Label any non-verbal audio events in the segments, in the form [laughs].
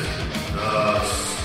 the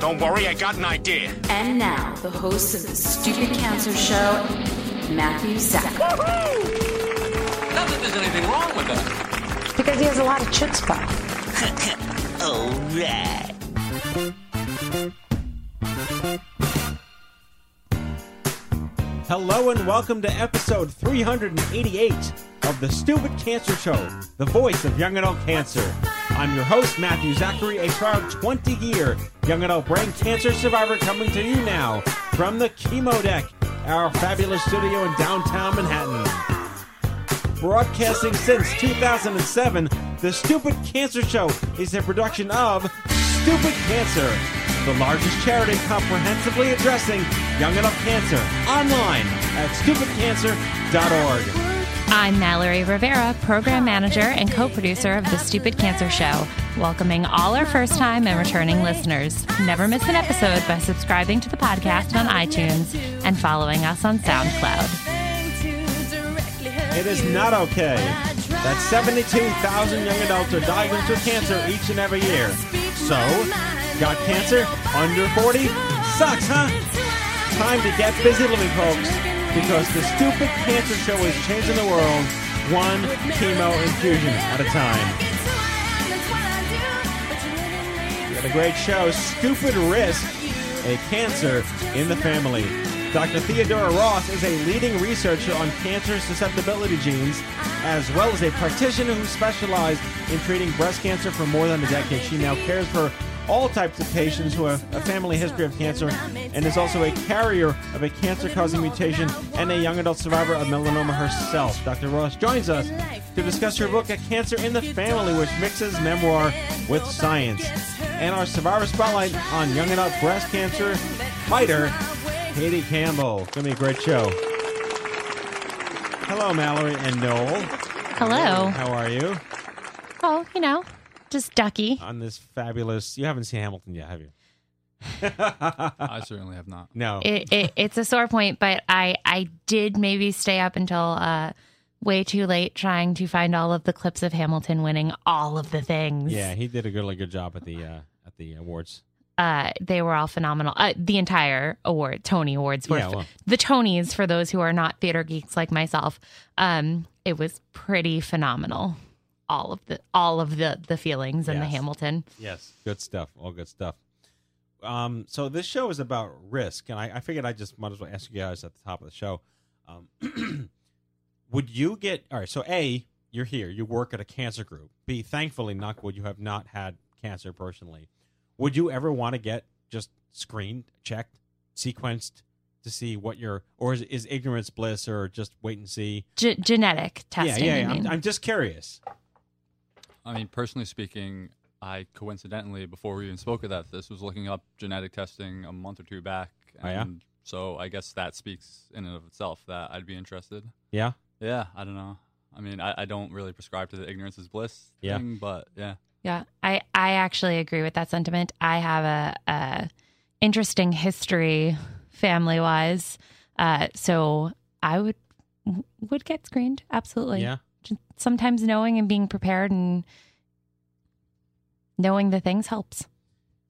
Don't worry, I got an idea. And now, the host of the Stupid Cancer Show, Matthew Zack. Not that there's anything wrong with that. Because he has a lot of chutzpah. [laughs] Hello and welcome to episode 388 of the Stupid Cancer Show, the voice of young adult cancer. I'm your host, Matthew Zachary, a proud 20 year young adult brain cancer survivor coming to you now from the chemo deck, our fabulous studio in downtown Manhattan. Broadcasting since 2007, the Stupid Cancer Show is a production of Stupid Cancer, the largest charity comprehensively addressing young adult cancer, online at stupidcancer.org. I'm Mallory Rivera, program manager and co producer of The Stupid Cancer Show, welcoming all our first time and returning listeners. Never miss an episode by subscribing to the podcast on iTunes and following us on SoundCloud. It is not okay that 72,000 young adults are diagnosed with cancer each and every year. So, got cancer? Under 40? Sucks, huh? Time to get busy living, folks, because the stupid cancer show is changing the world one chemo infusion at a time. We got a great show, Stupid Risk, a cancer in the family. Dr. Theodora Ross is a leading researcher on cancer susceptibility genes, as well as a practitioner who specialized in treating breast cancer for more than a decade. She now cares for all types of patients who have a family history of cancer and is also a carrier of a cancer causing mutation and a young adult survivor of melanoma herself. Dr. Ross joins us to discuss her book, A Cancer in the Family, which mixes memoir with science. And our survivor spotlight on young adult breast cancer fighter, Katie Campbell. It's going to be a great show. Hello, Mallory and Noel. Hello. How are you Oh, you know, just ducky. on this fabulous? You haven't seen Hamilton yet, have you? [laughs] I certainly have not. No. It, it, it's a sore point, but I, I did maybe stay up until uh, way too late trying to find all of the clips of Hamilton winning all of the things. Yeah, he did a really good job at the uh, at the awards. uh, they were all phenomenal. Uh, the entire award, Tony Awards, were Yeah, well. the Tonys for those who are not theater geeks like myself. Um, it was pretty phenomenal. All of the all of the the feelings in the Hamilton. Yes, good stuff. All good stuff. Um, so this show is about risk, and I, I figured I just might as well ask you guys at the top of the show. Um, [clears throat] would you get all right? So a, you're here. You work at a cancer group. B, thankfully, knock wood, you have not had cancer personally. Would you ever want to get just screened, checked, sequenced to see what your or is, is ignorance bliss or just wait and see? Ge- genetic testing. yeah, yeah. yeah. I'm. I'm just curious. I mean, personally speaking, I coincidentally, before we even spoke of that, this was looking up genetic testing a month or two back. Oh, yeah? And so I guess that speaks in and of itself that I'd be interested. Yeah. Yeah, I don't know. I mean, I, I don't really prescribe to the ignorance is bliss Yeah. thing, but yeah. Yeah, I, I actually agree with that sentiment. I have a, a interesting history family wise, uh, so I would would get screened absolutely. Yeah. Sometimes knowing and being prepared and knowing the things helps.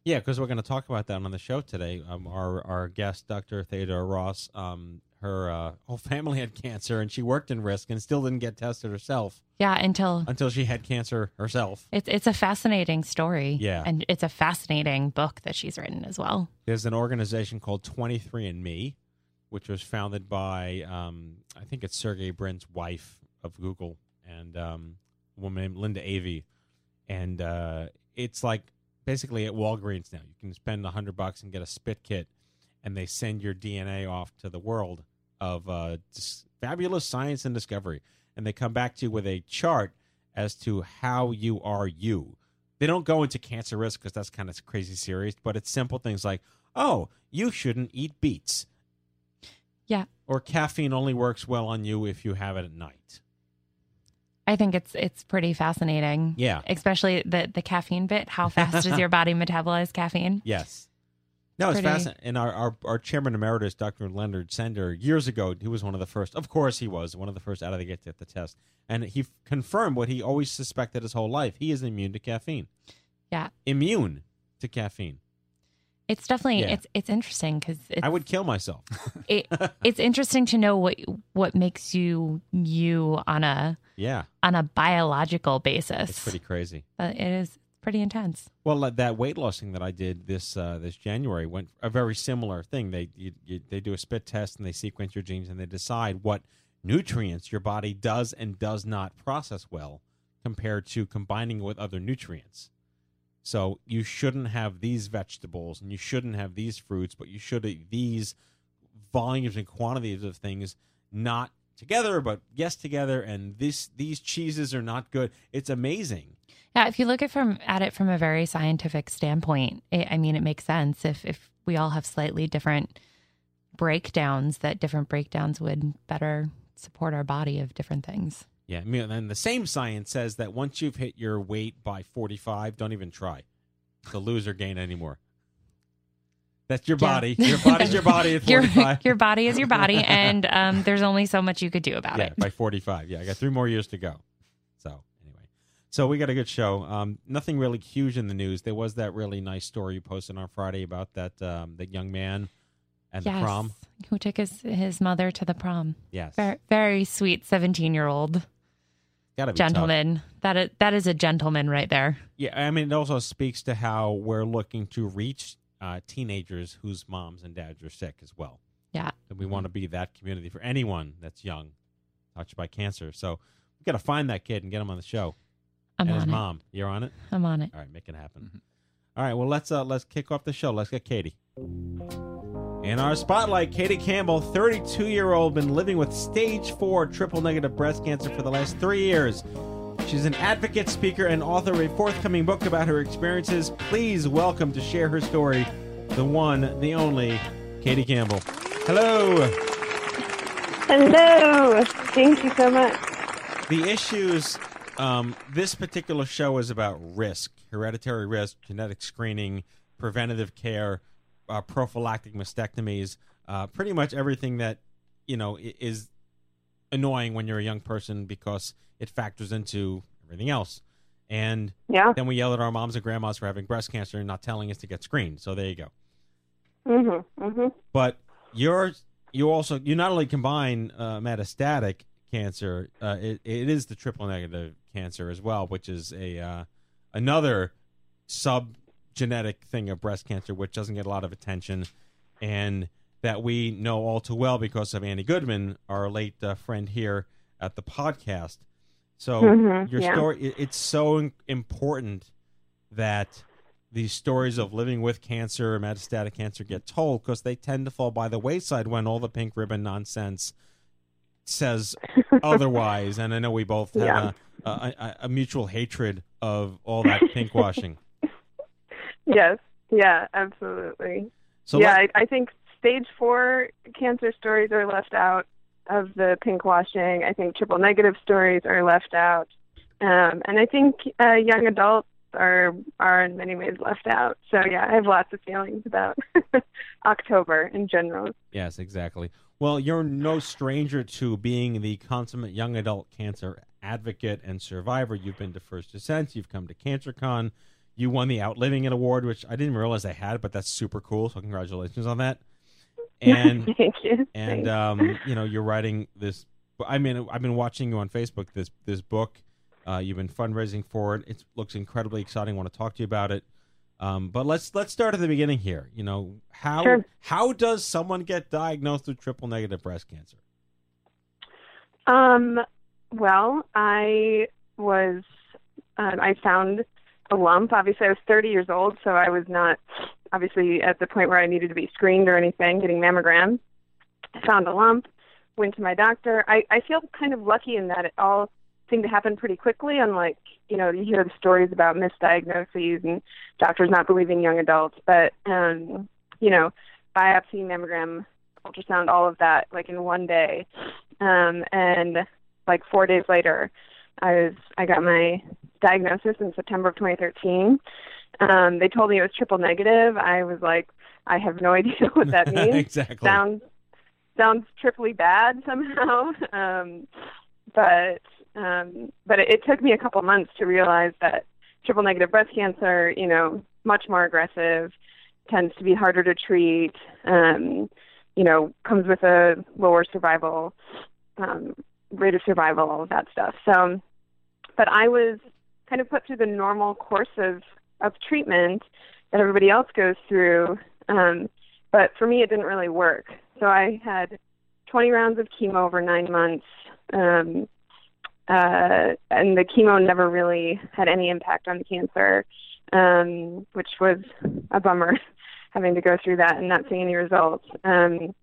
Yeah, because we're going to talk about that on the show today. Um, our our guest, Dr. Theodora Ross, um, her uh, whole [laughs] family had cancer, and she worked in risk and still didn't get tested herself Yeah, until until she had cancer herself. it's it's a fascinating story. Yeah. and it's a fascinating book that she's written as well. There's an organization called 23andMe which was founded by um, I think it's Sergey Brin's wife of Google and um, a woman named Linda Avey, and uh, it's like basically at Walgreens now. You can spend a hundred bucks and get a spit kit, and they send your DNA off to the world of uh, dis- fabulous science and discovery, and they come back to you with a chart as to how you are you. They don't go into cancer risk because that's kind of crazy serious, but it's simple things like, oh, you shouldn't eat beets. Yeah. Or caffeine only works well on you if you have it at night. I think it's it's pretty fascinating. Yeah. Especially the the caffeine bit. How fast does your [laughs] body metabolize caffeine? Yes. No, it's Pretty- fascinating. And our, our, our chairman emeritus, Dr. Leonard Sender, years ago, he was one of the first. Of course, he was one of the first out of the gate to get the test, and he f- confirmed what he always suspected his whole life: he is immune to caffeine. Yeah. Immune to caffeine. It's definitely Yeah. it's it's interesting because I would kill myself. [laughs] it, it's interesting to know what what makes you you on a yeah, on a biological basis. it's pretty crazy. But it is pretty intense. Well, like that weight loss thing that I did this uh, this January went a very similar thing. They you, you, they do a spit test and they sequence your genes and they decide what nutrients your body does and does not process well compared to combining with other nutrients. So you shouldn't have these vegetables and you shouldn't have these fruits, but you should eat these volumes and quantities of things not together, but yes together. And this these cheeses are not good. It's amazing. Yeah, if you look at from at it from a very scientific standpoint, it, I mean, it makes sense. If if we all have slightly different breakdowns, that different breakdowns would better support our body of different things. Yeah, I mean, and the same science says that once you've hit your weight by 45, don't even try to lose or gain anymore. That's your Yeah. body. Your body's your body at [laughs] Your 45. your body is your body, [laughs] and um, there's only so much you could do about yeah, it. by 45. Yeah, I got three more years to go. So, anyway. So, we got a good show. Um, nothing really huge in the news. There was that really nice story you posted on Friday about that um, that young man and yes, the prom. who took his his mother to the prom? Yes. Very, very sweet seventeen year old Gotta be tough. gentleman. That is that is a gentleman right there. Yeah, I mean, it also speaks to how we're looking to reach uh, teenagers whose moms and dads are sick as well. Yeah. And we want to be that community for anyone that's young, touched by cancer. So we got to find that kid and get him on the show. I'm and his on it. mom, you're on it. I'm on it. All right, make it happen. All right, well let's uh let's kick off the show. Let's get Katie. In our spotlight, Katie Campbell, 32 year old, been living with stage four triple negative breast cancer for the last three years. She's an advocate, speaker, and author of a forthcoming book about her experiences. Please welcome to share her story, the one, the only, Katie Campbell. Hello. Hello. Thank you so much. The issues. Um, this particular show is about risk, hereditary risk, genetic screening, preventative care, uh, prophylactic mastectomies, uh, pretty much everything that you know is annoying when you're a young person because it factors into everything else. And Yeah. then we yell at our moms and grandmas for having breast cancer and not telling us to get screened. So there you go. Mhm. Mhm. But you're you also you not only combine uh, metastatic cancer, uh, it, it is the triple negative cancer as well, which is a uh, another sub genetic thing of breast cancer, which doesn't get a lot of attention, and that we know all too well because of Annie Goodman, our late uh, friend here at the podcast. So Mhm, your yeah. story, it's so important that these stories of living with cancer, or metastatic cancer, get told because they tend to fall by the wayside when all the pink ribbon nonsense says [laughs] otherwise. And I know we both have Yeah. a, a, a, a mutual hatred of all that pink washing. [laughs] Yes. Yeah, absolutely. So yeah, let- I, I think stage four cancer stories are left out of the pink washing. I think triple negative stories are left out. Um, and I think uh, young adults are are in many ways left out. So yeah, I have lots of feelings about [laughs] October in general. Yes, exactly. Well, you're no stranger to being the consummate young adult cancer advocate and survivor. You've been to First Descent. You've come to CancerCon. You won the Outliving It award, which I didn't realize I had, but that's super cool. So congratulations on that. [laughs] And Thank you. and um, you know, you're writing this. I mean, I've been watching you on Facebook. This this book, uh, you've been fundraising for it. It looks incredibly exciting. I want to talk to you about it. Um, but let's let's start at the beginning here. You know how Sure. how does someone get diagnosed with triple negative breast cancer? Um, well, I was, um, I found a lump. Obviously, I was 30 years old, so I was not obviously at the point where I needed to be screened or anything, getting mammogram. I found a lump, went to my doctor. I, I feel kind of lucky in that it all seemed to happen pretty quickly, unlike, you know, you hear the stories about misdiagnoses and doctors not believing young adults. But, um, you know, biopsy, mammogram, ultrasound, all of that, like in one day. Um, and like four days later, I was I got my diagnosis in September of 2013. Um, they told me it was triple negative. I was like, I have no idea [laughs] what that means. Exactly. Sounds sounds triply bad somehow. [laughs] Um, but um, but it, it took me a couple months to realize that triple negative breast cancer, you know, much more aggressive, tends to be harder to treat. Um, you know, comes with a lower survival um, rate of survival, all of that stuff. So, but I was kind of put through the normal course of of treatment that everybody else goes through. Um, but for me, it didn't really work. So I had 20 rounds of chemo over nine months, um, uh, and the chemo never really had any impact on the cancer, um, which was a bummer, [laughs] having to go through that and not seeing any results. Um,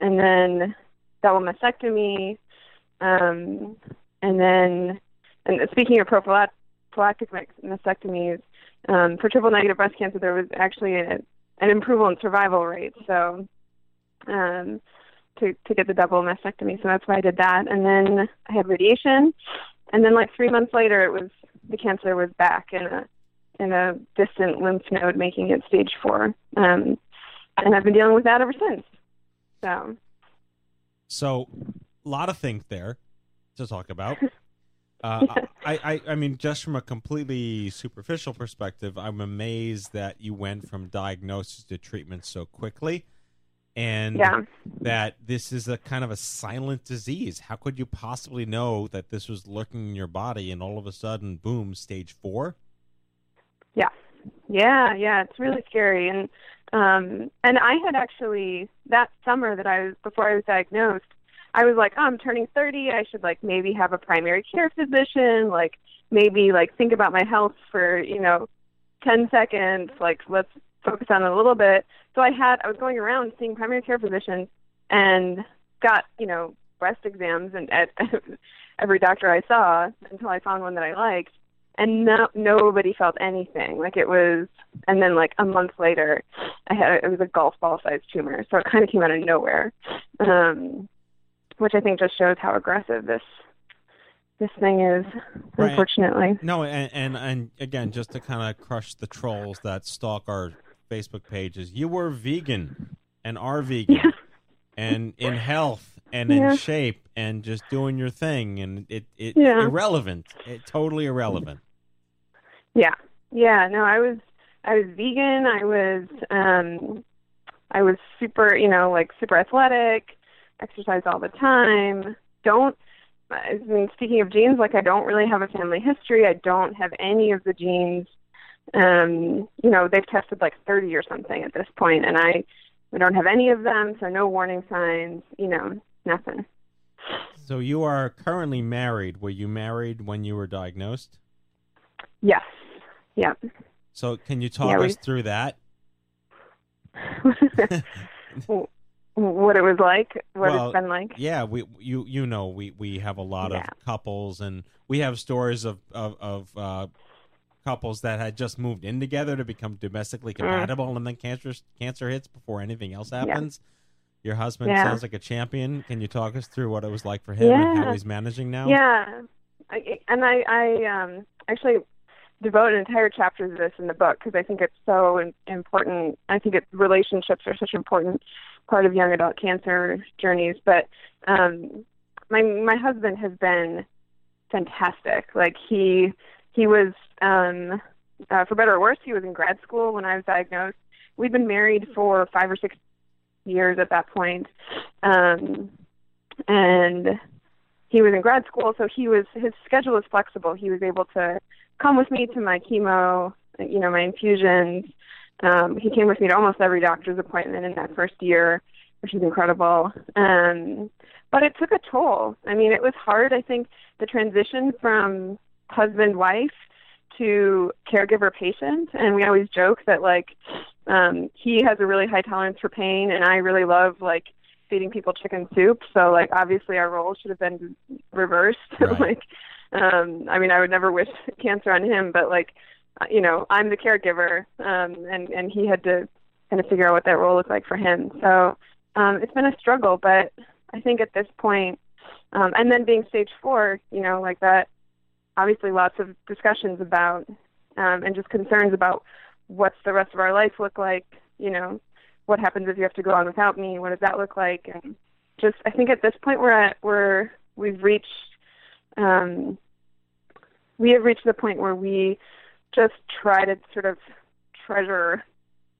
and then double mastectomy, um, and then, and speaking of prophylact- prophylactic mastectomies, um, for triple negative breast cancer, there was actually a, an improvement in survival rate. So, um, to to get the double mastectomy, so that's why I did that. And then I had radiation, and then like three months later, it was the cancer was back in a in a distant lymph node, making it stage four. Um, and I've been dealing with that ever since. So, So, a lot of things there to talk about. [laughs] Uh, [laughs] I, I, I mean, just from a completely superficial perspective, I'm amazed that you went from diagnosis to treatment so quickly, and Yeah. that this is a kind of a silent disease. How could you possibly know that this was lurking in your body, and all of a sudden, boom, stage four? Yeah. Yeah, yeah, it's really scary and um and I had actually that summer that I was before I was diagnosed, I was like, oh, I'm turning 30, I should like maybe have a primary care physician, like maybe like think about my health for, you know, 10 seconds, like let's focus on it a little bit. So I had I was going around seeing primary care physicians and got, you know, breast exams and at [laughs] every doctor I saw until I found one that I liked. And no nobody felt anything. Like it was and then like a month later i had it was a golf ball sized tumor. So it kind of came out of nowhere. Um which i think just shows how aggressive this this thing is Right. unfortunately No, and, and and again, just to kind of crush the trolls that stalk our Facebook pages, you were vegan and are vegan [laughs] and in health and Yeah. in shape and just doing your thing, and it it Yeah. irrelevant, it totally irrelevant. Yeah. Yeah, no, I was I was vegan, I was um I was super, you know, like super athletic, exercise all the time. Don't I mean speaking of genes, like I don't really have a family history. I don't have any of the genes. Um, you know, they've tested like 30 or something at this point and I I don't have any of them, so no warning signs, you know, nothing. So you are currently married. Were you married when you were diagnosed? Yes. Yeah. So can you talk Yeah, we- us through that? [laughs] [laughs] what it was like, what well, it's been like. Yeah, we you you know we we have a lot Yeah. of couples, and we have stories of of, of uh, couples that had just moved in together to become domestically compatible, and then cancer cancer hits before anything else Mm. Yeah. happens. Your husband Yeah. sounds like a champion. Can you talk us through what it was like for him and how he's managing now? Yeah, I, and I, I um, actually devote an entire chapter to this in the book because I think it's so important. I think it, relationships are such important part of young adult cancer journeys. But um, my my husband has been fantastic. Like he he was um, uh, for better or worse, he was in grad school when I was diagnosed. We'd been married for five or six years at that point. Um, and he was in grad school, so he was his schedule was flexible. He was able to come with me to my chemo you know, my infusions. Um, he came with me to almost every doctor's appointment in that first year, which is incredible. Um, but it took a toll. I mean, it was hard. I think the transition from husband wife to caregiver patient, and we always joke that like um, he has a really high tolerance for pain, and I really love like feeding people chicken soup. So like obviously our roles should have been reversed. [laughs] Right. like, um, I mean, I would never wish cancer on him, but like, you know, I'm the caregiver, um, and and he had to kind of figure out what that role looked like for him. So um, it's been a struggle, but I think at this point, um, and then being stage four, you know, like that, obviously lots of discussions about um, and just concerns about what's the rest of our life look like, you know, what happens if you have to go on without me, what does that look like, and just I think at this point we're at we're we've reached um, we have reached the point where we just try to sort of treasure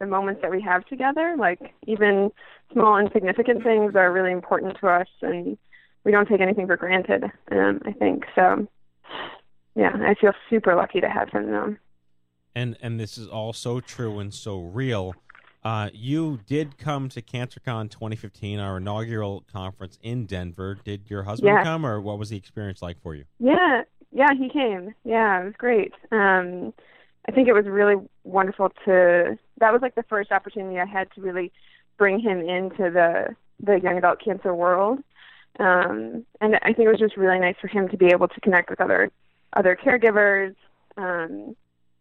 the moments that we have together. Like even small insignificant things are really important to us, and we don't take anything for granted. Um, I think so. Yeah, I feel super lucky to have him though. And and this is all so true and so real. Uh, you did come to CancerCon 2015, our inaugural conference in Denver. Did your husband Yeah. come, or what was the experience like for you? Yeah, yeah, he came. Yeah, it was great. Um, I think it was really wonderful to. That was like the first opportunity I had to really bring him into the the young adult cancer world, um, and I think it was just really nice for him to be able to connect with other other caregivers, um,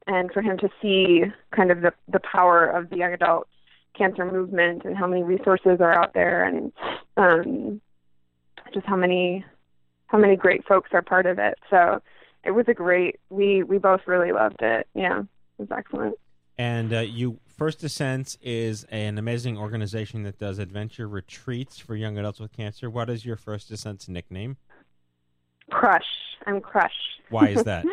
and for him to see kind of the the power of the young adult cancer movement and how many resources are out there, and um, just how many how many great folks are part of it. So it was a great. We we both really loved it. Yeah, it was excellent. And uh, you, First Descent is an amazing organization that does adventure retreats for young adults with cancer. What is your First Descent's nickname? Crush. I'm Crush. Why is that?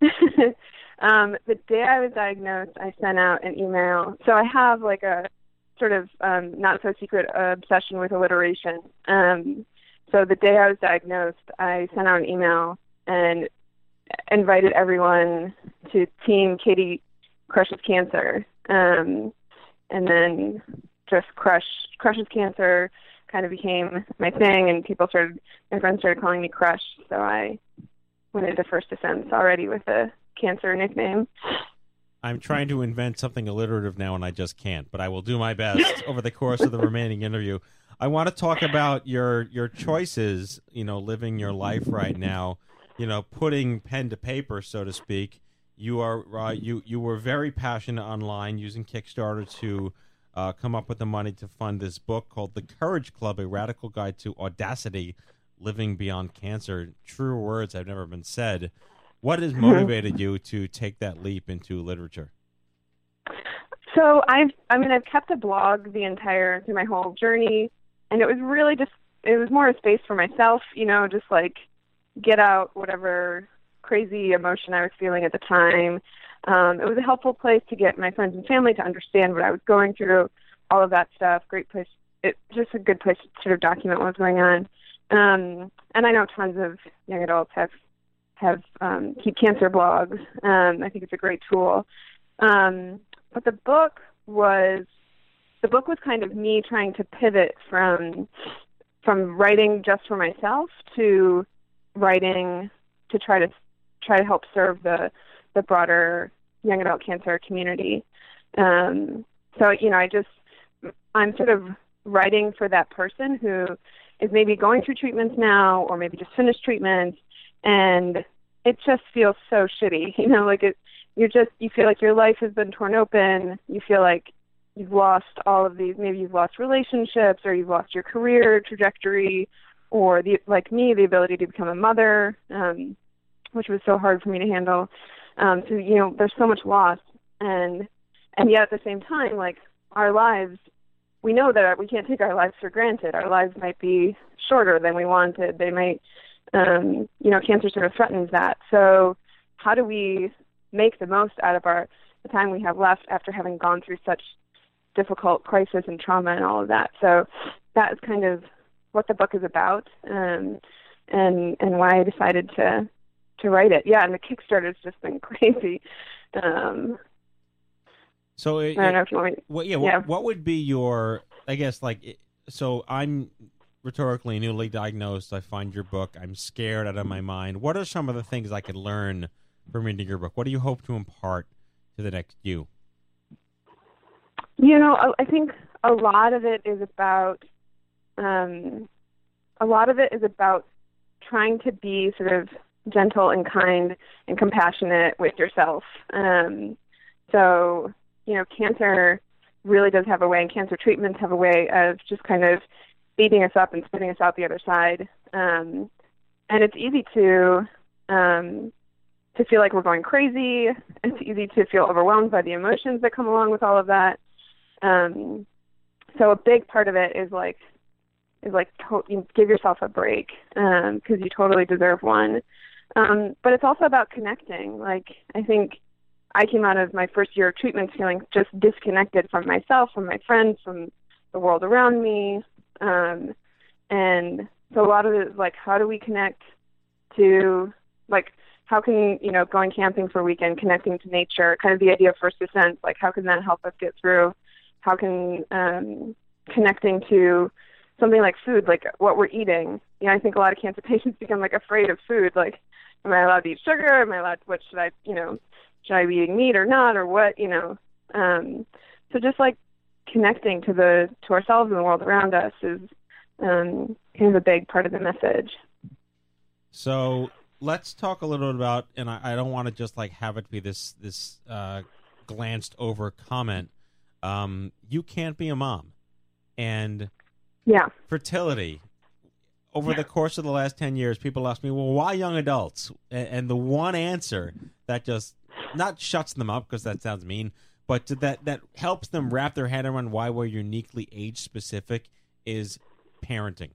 [laughs] um, the day I was diagnosed, I sent out an email. So I have like a sort of um, not so secret obsession with alliteration. Um, so the day I was diagnosed, I sent out an email and invited everyone to Team Katie Crushes Cancer. Um, and then just Crush Crushes Cancer kind of became my thing, and people started, my friends started calling me Crush. So I went into First Descent already with a cancer nickname. I'm trying to invent something alliterative now, and I just can't. But I will do my best [laughs] over the course of the remaining interview. I want to talk about your your choices. You know, living your life right now. You know, putting pen to paper, so to speak. You are uh, you you were very passionate online using Kickstarter to uh, come up with the money to fund this book called The Courage Club: A Radical Guide to Audacity, Living Beyond Cancer. True words have never been said. What has motivated you to take that leap into literature? So I've, I mean, I've kept a blog the entire through my whole journey, and it was really just, it was more a space for myself, you know, just like get out whatever crazy emotion I was feeling at the time. Um, it was a helpful place to get my friends and family to understand what I was going through, all of that stuff. Great place, it just a good place to sort of document what was going on. Um, and I know tons of young adults have have um, keep cancer blogs. Um, I think it's a great tool. Um, but the book was the book was kind of me trying to pivot from from writing just for myself to writing to try to try to help serve the the broader young adult cancer community. Um, so you know, I just I'm sort of writing for that person who is maybe going through treatments now or maybe just finished treatments and it just feels so shitty [laughs] you know like it you're just you feel like your life has been torn open you feel like you've lost all of these maybe you've lost relationships or you've lost your career trajectory or the like me the ability to become a mother um which was so hard for me to handle. Um so you know there's so much loss. And and yet at the same time like our lives we know that we can't take our lives for granted. Our lives might be shorter than we wanted. They might um, you know, cancer sort of threatens that. So, how do we make the most out of our the time we have left after having gone through such difficult crisis and trauma and all of that? So, that is kind of what the book is about, um, and and why I decided to to write it. Yeah, and the Kickstarter has just been [laughs] crazy. Um, So it, I don't know if you want me. What, yeah, yeah. What, what would be your? I guess like so. I'm rhetorically newly diagnosed. I find your book. I'm scared out of my mind. What are some of the things I could learn from reading your book? What do you hope to impart to the next you? You know, I- think a lot of it is about, um, a lot of it is about trying to be sort of gentle and kind and compassionate with yourself. Um, so, you know, cancer really does have a way, and cancer treatments have a way of just kind of beating us up and spitting us out the other side. Um, and it's easy to um, to feel like we're going crazy. It's easy to feel overwhelmed by the emotions that come along with all of that. Um, so a big part of it is like is like to- give yourself a break because you totally deserve one. Um, but it's also about connecting. Like I think I came out of my first year of treatment feeling just disconnected from myself, from my friends, from the world around me. Um, and so a lot of it is like, how do we connect to, like, how can, you know, going camping for a weekend, connecting to nature, kind of the idea of first descent, like, how can that help us get through? How can um, connecting to something like food, like what we're eating? You know, I think a lot of cancer [laughs] patients become like afraid of food. Like, am I allowed to eat sugar? Am I allowed? What should I, you know, should I be eating meat or not, or what? You know, um, so just like connecting to the to ourselves and the world around us is um, kind of a big part of the message. So let's talk a little bit about, and I, I don't want to just like have it be this this uh, glanced over comment. Um, you can't be a mom, and yeah, fertility. Over the course of the last ten years, people ask me, "Well, why young adults?" And, and the one answer that just not shuts them up because that sounds mean, but that that helps them wrap their head around why we're uniquely age specific is parenting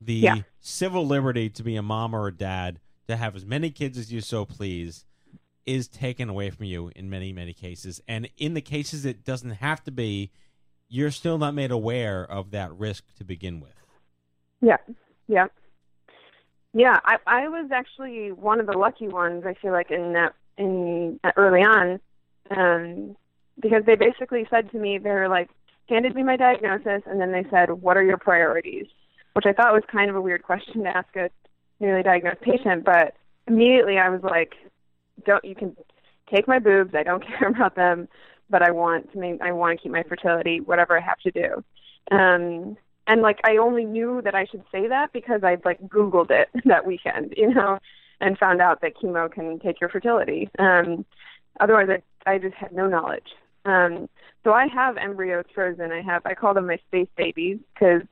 the Yeah. civil liberty to be a mom or a dad to have as many kids as you so please is taken away from you in many many cases and in the cases it doesn't have to be you're still not made aware of that risk to begin with Yeah, yeah, yeah. I I was actually one of the lucky ones. I feel like in that in early on, um, because they basically said to me, they were like, handed me my diagnosis, and then they said, "What are your priorities?" Which I thought was kind of a weird question to ask a newly diagnosed patient, but immediately I was like, "Don't you can take my boobs? I don't [laughs] care about them, but I want to make I want to keep my fertility, whatever I have to do." Um, and like I only knew that I should say that because I'd like Googled it [laughs] that weekend, you know, and found out that chemo can take your fertility. Um, otherwise, I, I just had no knowledge. Um, so I have embryos frozen. I have I call them my space babies because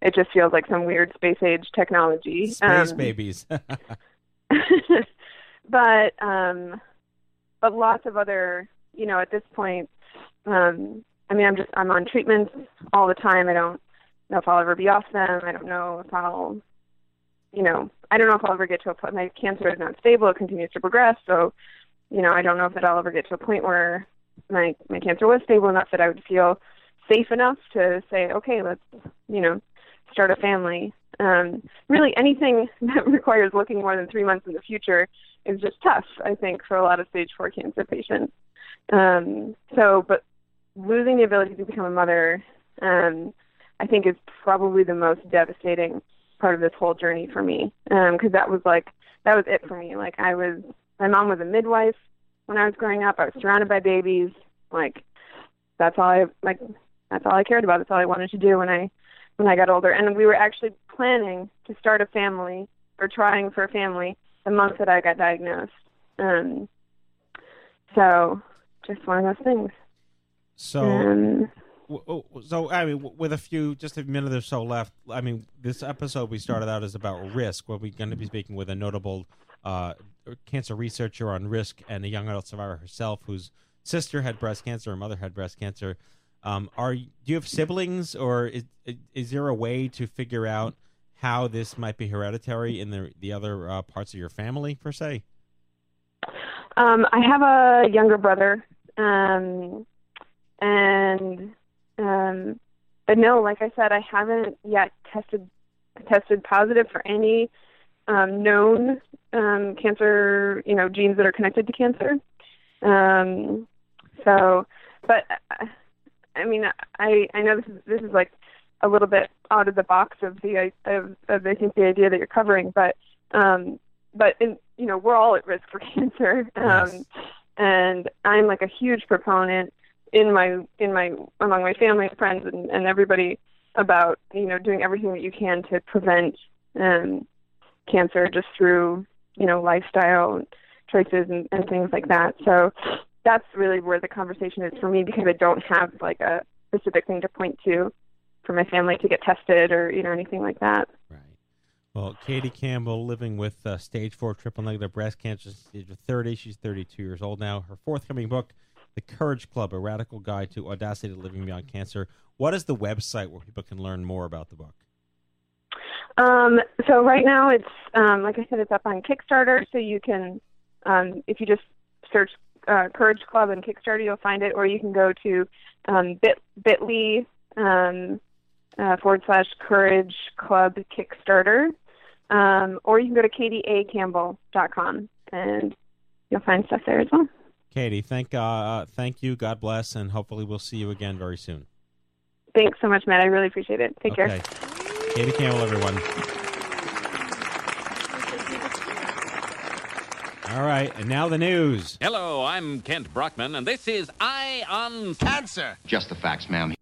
it just feels like some weird space age technology. space Um, babies [laughs] but um but lots of other you know at this point um i mean i'm just i'm on treatments all the time. I don't know if i'll ever be off them. I don't know if i'll you know i don't know if i'll ever get to a point my cancer is not stable. It continues to progress. So you know i don't know if that i'll ever get to a point where my my cancer was stable enough that i would feel safe enough to say okay let's you know start a family. Um really anything [laughs] that requires looking more than three months in the future is just tough, I think, for a lot of stage four cancer patients. Um, so, but losing the ability to become a mother, um, I think, is probably the most devastating part of this whole journey for me. Because that was like that was it for me. Like I was, my mom was a midwife when I was growing up. I was surrounded by babies. Like that's all I like. That's all I cared about. That's all I wanted to do when I when I got older. And we were actually planning to start a family or trying for a family the month that I got diagnosed. Um, so just one of those things. so Um, so I mean, with a few, just a minute or so left. I mean, this episode we started out is about risk. Where we're going to be speaking with a notable uh, cancer researcher on risk and a young adult survivor herself, whose sister had breast cancer, her mother had breast cancer. Um, are do you have siblings, or is is there a way to figure out how this might be hereditary in the the other uh, parts of your family, per se? um, I have a younger brother, um, and um, but no, like I said, I haven't yet tested tested positive for any um, known um, cancer, you know, genes that are connected to cancer. Um, so but uh, I mean, I I know this is this is like a little bit out of the box of the of, of I think the idea that you're covering, but um, but in, you know we're all at risk for [laughs] cancer, um, Yes. and I'm like a huge proponent in my in my among my family and friends and, and everybody about you know doing everything that you can to prevent um, cancer just through you know lifestyle choices and, and things like that. So that's really where the conversation is for me because I don't have like a specific thing to point to for my family to get tested or you know anything like that. Right. Well, Katie Campbell, living with uh, stage four triple negative breast cancer, since the age of 30. She's 32 years old now. Her forthcoming book, The Courage Club, A Radical Guide to Audacity to Living Beyond Cancer. What is the website where people can learn more about the book? Um, so right now it's um, like I said, it's up on Kickstarter. So you can, um, if you just search uh, Courage Club and Kickstarter, you'll find it, or you can go to um, bit bit.ly um, uh, forward slash Courage Club Kickstarter, um, or you can go to katieacampbell.com and you'll find stuff there as well. Katie, thank uh, thank you. God bless, and hopefully we'll see you again very soon. Thanks so much, Matt. I really appreciate it. Take okay. care. Katie Campbell, everyone. All right, and now the news. Hello, I'm Kent Brockman, and this is Eye on Cancer. Just the facts, ma'am.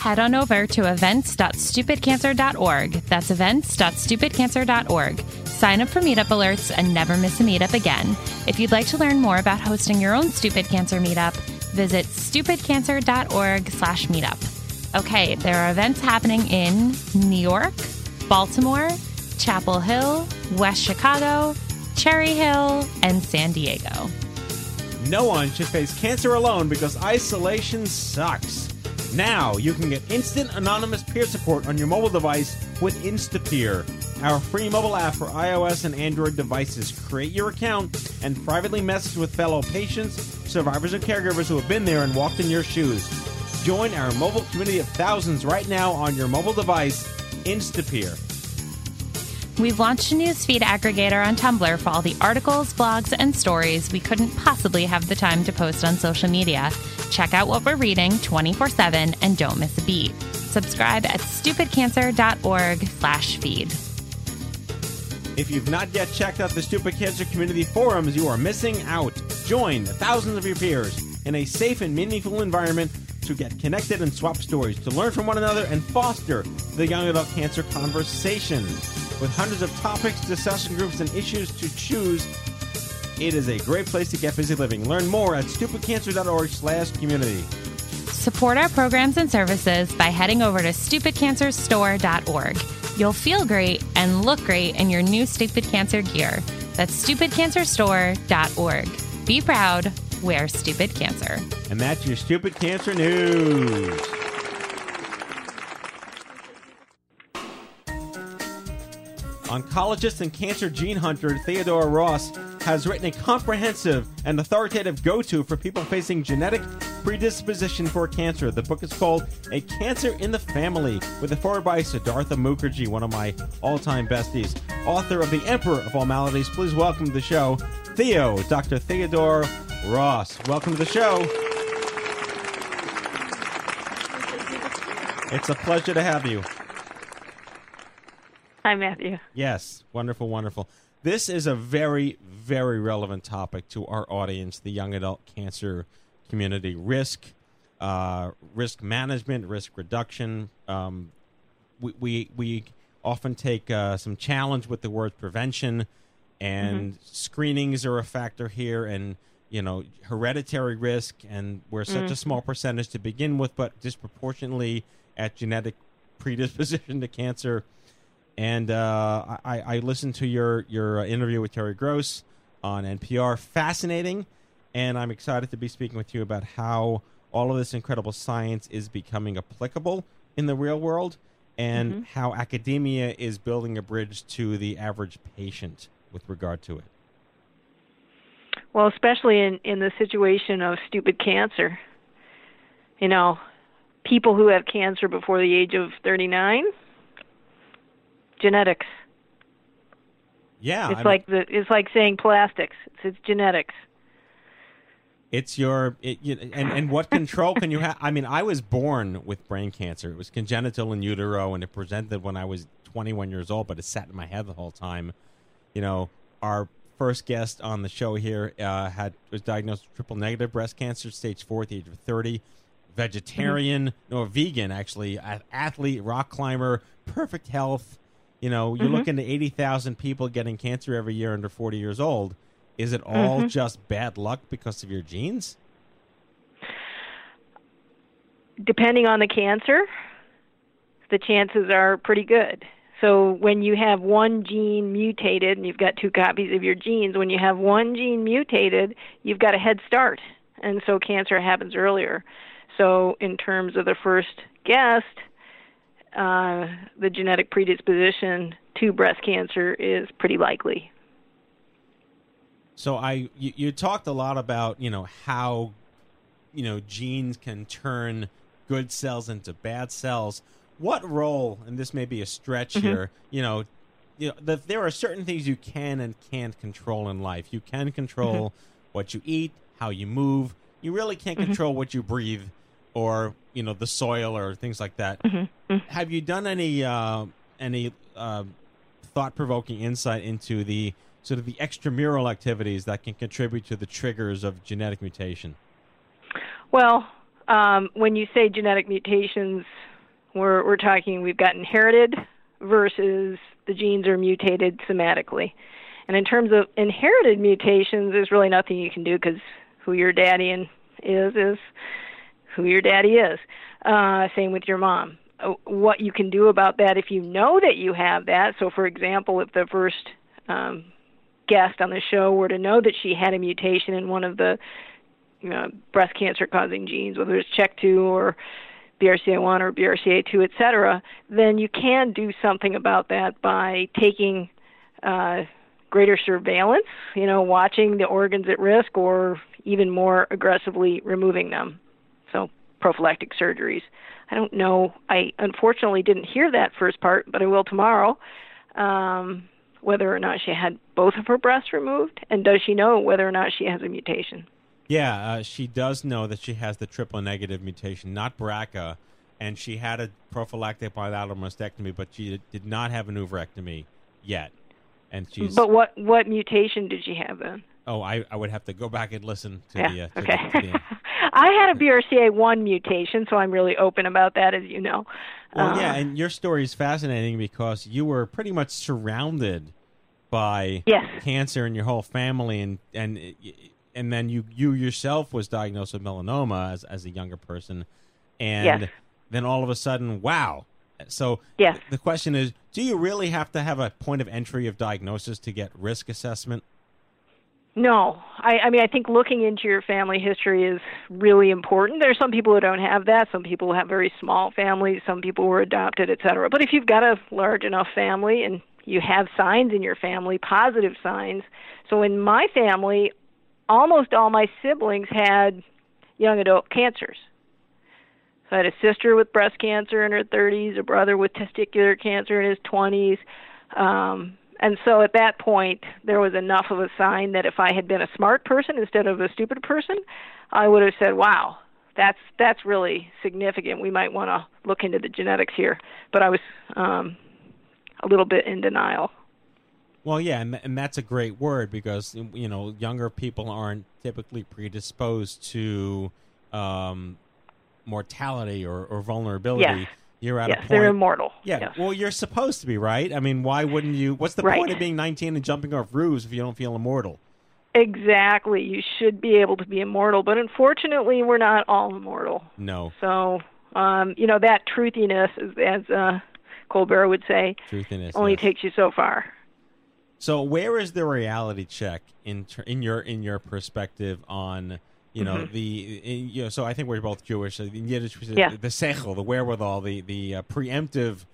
Head on over to events.stupidcancer.org. That's events.stupidcancer.org. Sign up for meetup alerts and never miss a meetup again. If you'd like to learn more about hosting your own Stupid Cancer meetup, visit stupidcancer.org slash meetup. Okay, there are events happening in New York, Baltimore, Chapel Hill, West Chicago, Cherry Hill, and San Diego. No one should face cancer alone because isolation sucks. Now you can get instant anonymous peer support on your mobile device with Instapeer, our free mobile app for iOS and Android devices. Create your account and privately message with fellow patients, survivors, and caregivers who have been there and walked in your shoes. Join our mobile community of thousands right now on your mobile device, Instapeer. We've launched a newsfeed aggregator on Tumblr for all the articles, blogs, and stories we couldn't possibly have the time to post on social media. Check out what we're reading 24-7 and don't miss a beat. Subscribe at stupidcancer.org slash feed. If you've not yet checked out the Stupid Cancer Community forums, you are missing out. Join the thousands of your peers in a safe and meaningful environment to get connected and swap stories, to learn from one another and foster the young adult cancer conversation. With hundreds of topics, discussion groups, and issues to choose, it is a great place to get busy living. Learn more at stupidcancer.org slash community. Support our programs and services by heading over to stupidcancerstore.org. You'll feel great and look great in your new Stupid Cancer gear. That's stupidcancerstore.org. Be proud, wear Stupid Cancer. And that's your Stupid Cancer News. Oncologist and cancer gene hunter Theodora Ross has written a comprehensive and authoritative go to for people facing genetic predisposition for cancer. The book is called A Cancer in the Family, with a foreword by Siddhartha Mukherjee, one of my all time besties. Author of The Emperor of All Maladies, please welcome to the show Theo, Dr. Theodora Ross. Welcome to the show. It's a pleasure to have you. Hi, Matthew. Yes, wonderful, wonderful. This is a very, very relevant topic to our audience, the young adult cancer community. Risk, uh, risk management, risk reduction. Um, we, we we often take uh, some challenge with the word prevention, and screenings are a factor here, and you know hereditary risk, and we're such a Mm. small percentage to begin with, but disproportionately at genetic predisposition to cancer. And uh, I, I listened to your your uh, interview with Terry Gross on NPR. Fascinating, and I'm excited to be speaking with you about how all of this incredible science is becoming applicable in the real world, and Mhm. how academia is building a bridge to the average patient with regard to it. Well, especially in in the situation of stupid cancer. You know, people who have cancer before the age of 39 genetics. Yeah, it's I mean- like the it's like saying plastics. It's, it's genetics. It's your it, you, and and what control can you have? I mean, I was born with brain cancer. It was congenital in utero, and it presented when I was 21 years old, but it sat in my head the whole time. You know, our first guest on the show here uh, had was diagnosed with triple negative breast cancer, stage four at the age of 30. Vegetarian, no, vegan actually, athlete, rock climber, perfect health. You know, you're Mhm. looking at 80,000 people getting cancer every year under 40 years old. Is it all Mhm. just bad luck because of your genes? depending on the cancer, the chances are pretty good. So when you have one gene mutated and you've got two copies of your genes, when you have one gene mutated, you've got a head start. And so cancer happens earlier. So in terms of the first guest, uh, the genetic predisposition to breast cancer is pretty likely. So I you, you talked a lot about you know how you know genes can turn good cells into bad cells. What role, and this may be a stretch Mhm. here, you know, you know, the, there are certain things you can and can't control in life. You can control what you eat, how you move. You really can't Mhm. control what you breathe, or you know, the soil or things like that. Have you done any uh, any uh, thought provoking insight into the sort of the extramural activities that can contribute to the triggers of genetic mutation? Well, um, when you say genetic mutations, we're we're talking we've got inherited versus the genes are mutated somatically. And in terms of inherited mutations, there's really nothing you can do because who your daddy and is is who your daddy is. Uh, same with your mom. Uh, What you can do about that if you know that you have that. So, for example, if the first um, guest on the show were to know that she had a mutation in one of the uh, breast cancer causing genes, whether it's CHEK2 or BRCA1 or BRCA2, et cetera, then you can do something about that by taking uh, greater surveillance, you know, watching the organs at risk or even more aggressively removing them. So, prophylactic surgeries. I don't know. I unfortunately didn't hear that first part, but I will tomorrow. Um, whether or not she had both of her breasts removed, and does she know whether or not she has a mutation? Yeah, uh, she does know that she has the triple negative mutation, not BRCA, and she had a prophylactic bilateral mastectomy, but she did not have an oophorectomy yet. And she's But what what mutation did she have then? oh, I, I would have to go back and listen to Yeah, the, uh, to okay. the, to the [laughs] I had a BRCA1 mutation, so I'm really open about that, as you know. Well, Uh, yeah, and your story is fascinating because you were pretty much surrounded by Yes. cancer in your whole family, and and and then you you yourself was diagnosed with melanoma as as a younger person, and Yes. then all of a sudden, wow. So Yes. the question is, do you really have to have a point of entry of diagnosis to get risk assessment? No, I, I mean I think looking into your family history is really important. There are some people who don't have that. Some people have very small families. Some people were adopted, et cetera. But if you've got a large enough family and you have signs in your family, positive signs. So in my family, almost all my siblings had young adult cancers. So I had a sister with breast cancer in her 30s, a brother with testicular cancer in his 20s. Um, and so at that point, there was enough of a sign that if I had been a smart person instead of a stupid person, I would have said, "Wow, that's that's really significant. We might want to look into the genetics here." But I was um, a little bit in denial. Well, yeah, and, and that's a great word because you know younger people aren't typically predisposed to um, mortality or, or vulnerability. Yes. You're at yes, a point. they're immortal. Yeah, Yes. well, you're supposed to be right. I mean, why wouldn't you? What's the Right. point of being 19 and jumping off roofs if you don't feel immortal? Exactly. You should be able to be immortal, but unfortunately, we're not all immortal. No, So, um, you know, that truthiness, as, as uh, Colbert would say, truthiness. only yes. takes you so far. So, where is the reality check in in your in your perspective on you know Mhm. the in, you know? So, I think we're both Jewish. In Yiddish, Yeah. the sechel, the wherewithal, the the uh, preemptive,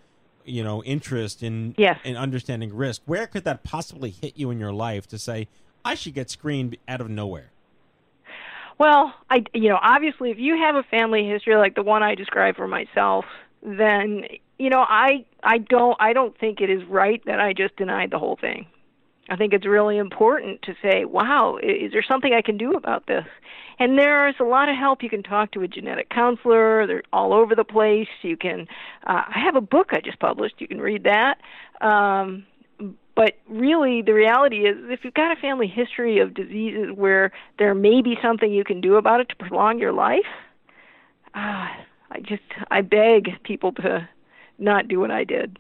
you know, interest in Yes. in understanding risk. Where could that possibly hit you in your life to say I should get screened out of nowhere? Well, I you know, obviously if you have a family history like the one I described for myself, then you know, I I don't I don't think it is right that I just denied the whole thing. I think it's really important to say, wow, is there something I can do about this? And there's a lot of help. You can talk to a genetic counselor. They're all over the place. You can, uh, I have a book I just published. You can read that. Um, but really, the reality is, if you've got a family history of diseases where there may be something you can do about it to prolong your life, uh, I just, I beg people to not do what I did.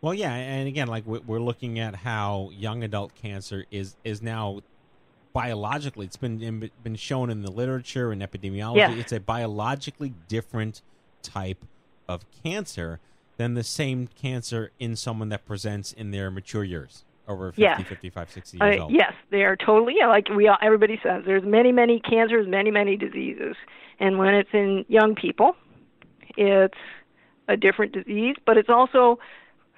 Well, yeah, and again, like we're looking at how young adult cancer is is now biologically it's been been shown in the literature and epidemiology. Yeah. It's a biologically different type of cancer than the same cancer in someone that presents in their mature years over 50, Yeah. 55, 60 years Uh, old. yes, they are totally like we all, everybody says. There's many, many cancers, many, many diseases, and when it's in young people, it's a different disease, but it's also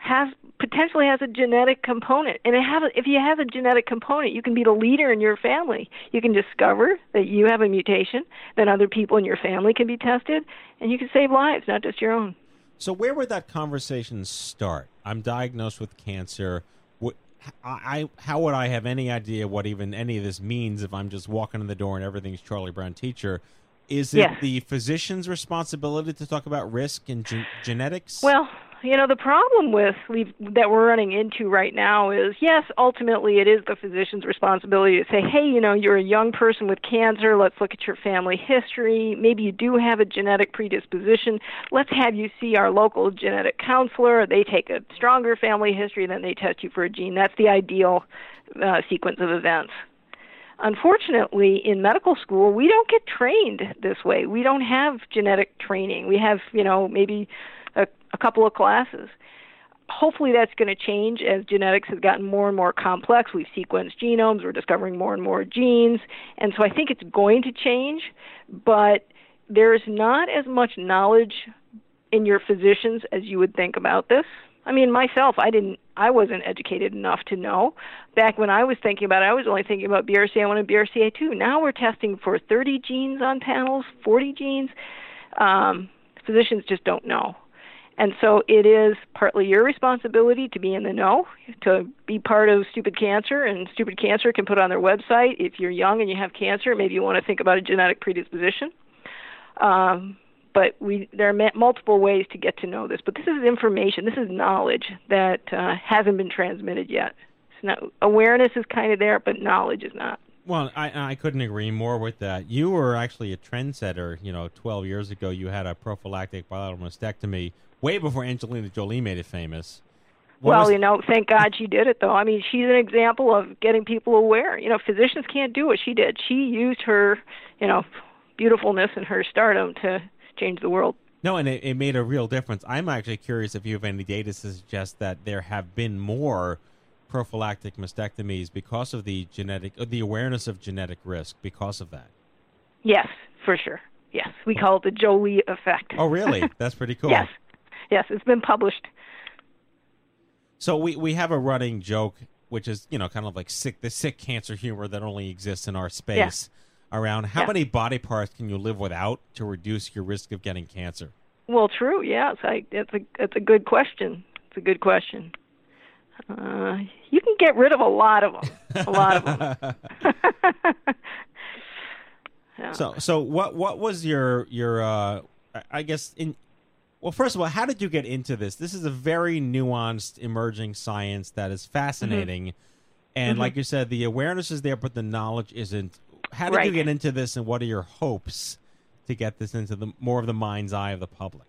has potentially has a genetic component. And it has, if you have a genetic component, you can be the leader in your family. You can discover that you have a mutation, then other people in your family can be tested, and you can save lives, not just your own. So where would that conversation start? I'm diagnosed with cancer. What, I, how would I have any idea what even any of this means if I'm just walking in the door and everything's Charlie Brown teacher? Is it Yes. the physician's responsibility to talk about risk and gen- genetics? Well, you know, the problem with that we're running into right now is yes, ultimately it is the physician's responsibility to say, hey, you know, you're a young person with cancer. Let's look at your family history. Maybe you do have a genetic predisposition. Let's have you see our local genetic counselor. They take a stronger family history, then they test you for a gene. That's the ideal uh, sequence of events. Unfortunately, in medical school, we don't get trained this way. We don't have genetic training. We have, you know, maybe a, a couple of classes. Hopefully, that's going to change as genetics has gotten more and more complex. We've sequenced genomes, we're discovering more and more genes, and so I think it's going to change, but there's not as much knowledge in your physicians as you would think about this. I mean, myself, I didn't, I wasn't educated enough to know. Back when I was thinking about it, I was only thinking about BRCA1 and BRCA2. Now we're testing for 30 genes on panels, 40 genes. Um, physicians just don't know. And so it is partly your responsibility to be in the know, to be part of Stupid Cancer, and Stupid Cancer can put on their website if you're young and you have cancer, maybe you want to think about a genetic predisposition. Um, but we there are multiple ways to get to know this. But this is information, this is knowledge that uh, hasn't been transmitted yet. Not, awareness is kind of there, but knowledge is not. Well, I, I couldn't agree more with that. You were actually a trendsetter. You know, 12 years ago, you had a prophylactic bilateral mastectomy way before Angelina Jolie made it famous. What well, was- you know, thank God she did it, though. I mean, she's an example of getting people aware. You know, physicians can't do what she did. She used her, you know, beautifulness and her stardom to change the world. No, and it, it made a real difference. I'm actually curious if you have any data to suggest that there have been more prophylactic mastectomies because of the genetic, uh, the awareness of genetic risk because of that. Yes, for sure. Yes, we call it the Jolie effect. Oh, really? [laughs] That's pretty cool. Yes, yes, it's been published. So we, we have a running joke, which is you know kind of like sick the sick cancer humor that only exists in our space. Around how Yeah. many body parts can you live without to reduce your risk of getting cancer? Well, true. Yes, I, that's a that's a good question. It's a good question. Uh, you can get rid of a lot of them. A lot of them. [laughs] [laughs] Yeah. So so what what was your your uh I guess in well first of all how did you get into this? This is a very nuanced emerging science that is fascinating. And Mhm. like you said the awareness is there but the knowledge isn't. How did you get into this and what are your hopes to get this into the more of the mind's eye of the public?